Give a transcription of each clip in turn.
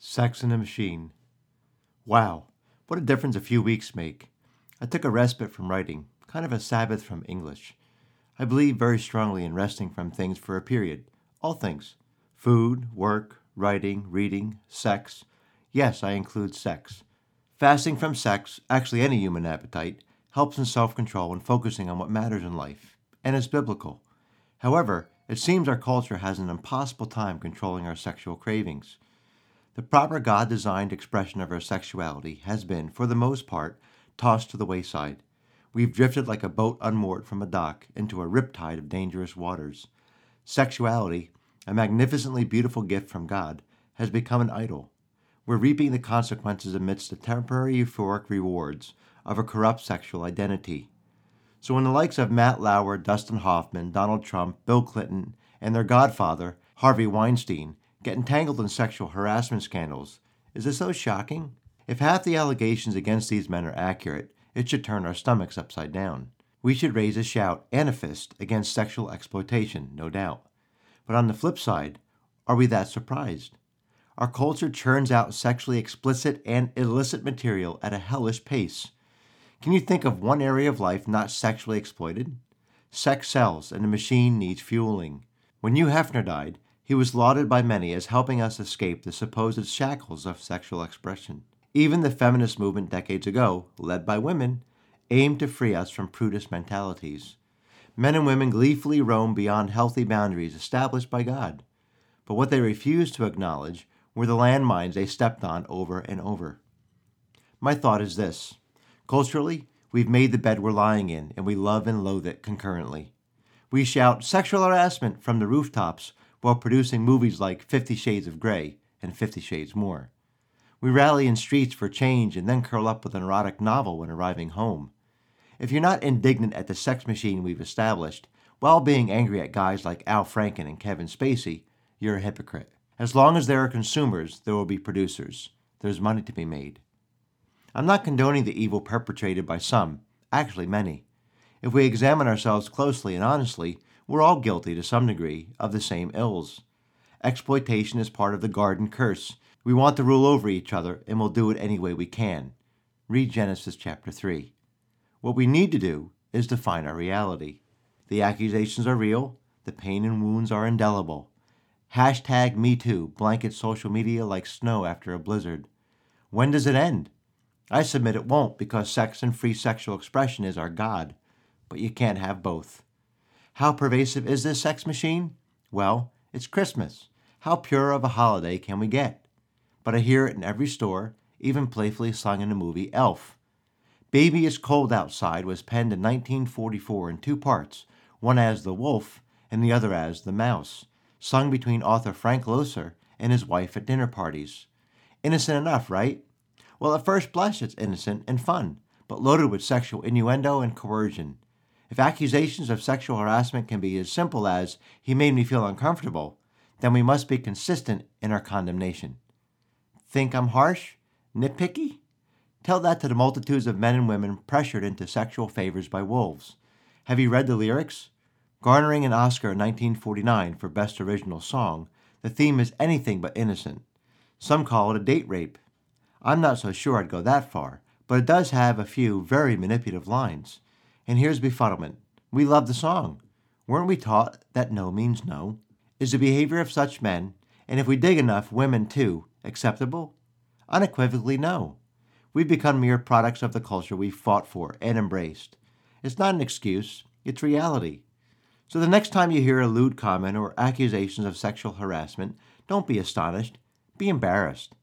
Sex in a Machine. Wow, what a difference a few weeks make. I took a respite from writing, kind of a Sabbath from English. I believe very strongly in resting from things for a period. All things food, work, writing, reading, sex. Yes, I include sex. Fasting from sex, actually any human appetite, helps in self control and focusing on what matters in life, and is biblical. However, it seems our culture has an impossible time controlling our sexual cravings. The proper God designed expression of our sexuality has been, for the most part, tossed to the wayside. We've drifted like a boat unmoored from a dock into a riptide of dangerous waters. Sexuality, a magnificently beautiful gift from God, has become an idol. We're reaping the consequences amidst the temporary euphoric rewards of a corrupt sexual identity. So when the likes of Matt Lauer, Dustin Hoffman, Donald Trump, Bill Clinton, and their godfather, Harvey Weinstein, get entangled in sexual harassment scandals. Is this so shocking? If half the allegations against these men are accurate, it should turn our stomachs upside down. We should raise a shout and a fist against sexual exploitation, no doubt. But on the flip side, are we that surprised? Our culture churns out sexually explicit and illicit material at a hellish pace. Can you think of one area of life not sexually exploited? Sex sells, and the machine needs fueling. When Hugh Hefner died, he was lauded by many as helping us escape the supposed shackles of sexual expression. Even the feminist movement decades ago, led by women, aimed to free us from prudish mentalities. Men and women gleefully roam beyond healthy boundaries established by God. But what they refused to acknowledge were the landmines they stepped on over and over. My thought is this culturally, we've made the bed we're lying in, and we love and loathe it concurrently. We shout sexual harassment from the rooftops while producing movies like Fifty Shades of Grey and Fifty Shades More. We rally in streets for change and then curl up with an erotic novel when arriving home. If you're not indignant at the sex machine we've established, while being angry at guys like Al Franken and Kevin Spacey, you're a hypocrite. As long as there are consumers, there will be producers. There's money to be made. I'm not condoning the evil perpetrated by some, actually many. If we examine ourselves closely and honestly, we're all guilty to some degree of the same ills. Exploitation is part of the garden curse. We want to rule over each other and we'll do it any way we can. Read Genesis chapter 3. What we need to do is define our reality. The accusations are real, the pain and wounds are indelible. Hashtag MeToo blankets social media like snow after a blizzard. When does it end? I submit it won't because sex and free sexual expression is our God, but you can't have both. How pervasive is this sex machine? Well, it's Christmas. How pure of a holiday can we get? But I hear it in every store, even playfully sung in the movie Elf. Baby It's Cold Outside was penned in 1944 in two parts, one as the wolf and the other as the mouse, sung between author Frank Loesser and his wife at dinner parties. Innocent enough, right? Well, at first blush, it's innocent and fun, but loaded with sexual innuendo and coercion. If accusations of sexual harassment can be as simple as, he made me feel uncomfortable, then we must be consistent in our condemnation. Think I'm harsh? Nitpicky? Tell that to the multitudes of men and women pressured into sexual favors by wolves. Have you read the lyrics? Garnering an Oscar in 1949 for Best Original Song, the theme is anything but innocent. Some call it a date rape. I'm not so sure I'd go that far, but it does have a few very manipulative lines. And here's befuddlement. We love the song. Weren't we taught that no means no? Is the behavior of such men, and if we dig enough, women too, acceptable? Unequivocally no. We've become mere products of the culture we've fought for and embraced. It's not an excuse, it's reality. So the next time you hear a lewd comment or accusations of sexual harassment, don't be astonished, be embarrassed.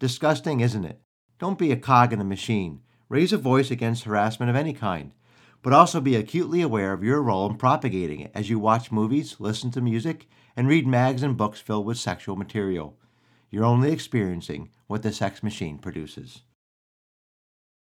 Disgusting, isn't it? Don't be a cog in the machine. Raise a voice against harassment of any kind but also be acutely aware of your role in propagating it as you watch movies, listen to music, and read mags and books filled with sexual material. You're only experiencing what the sex machine produces.